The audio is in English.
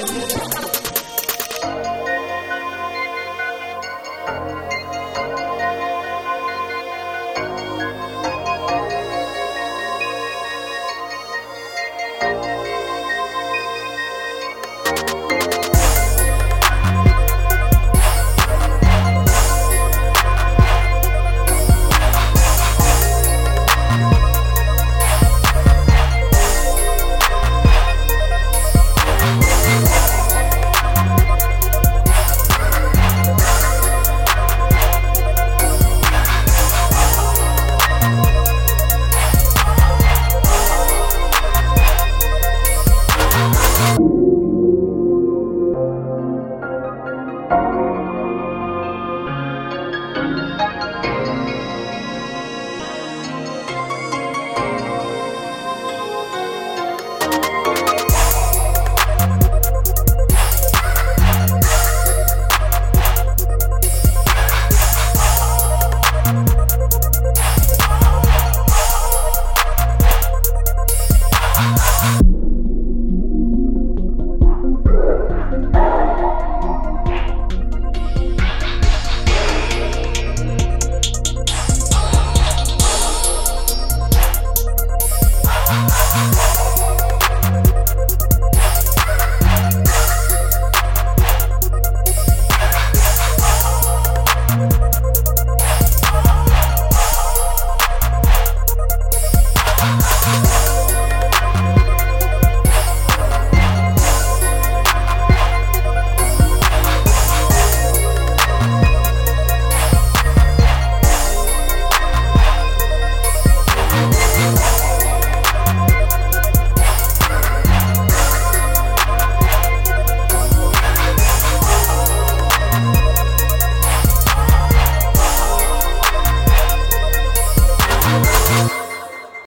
And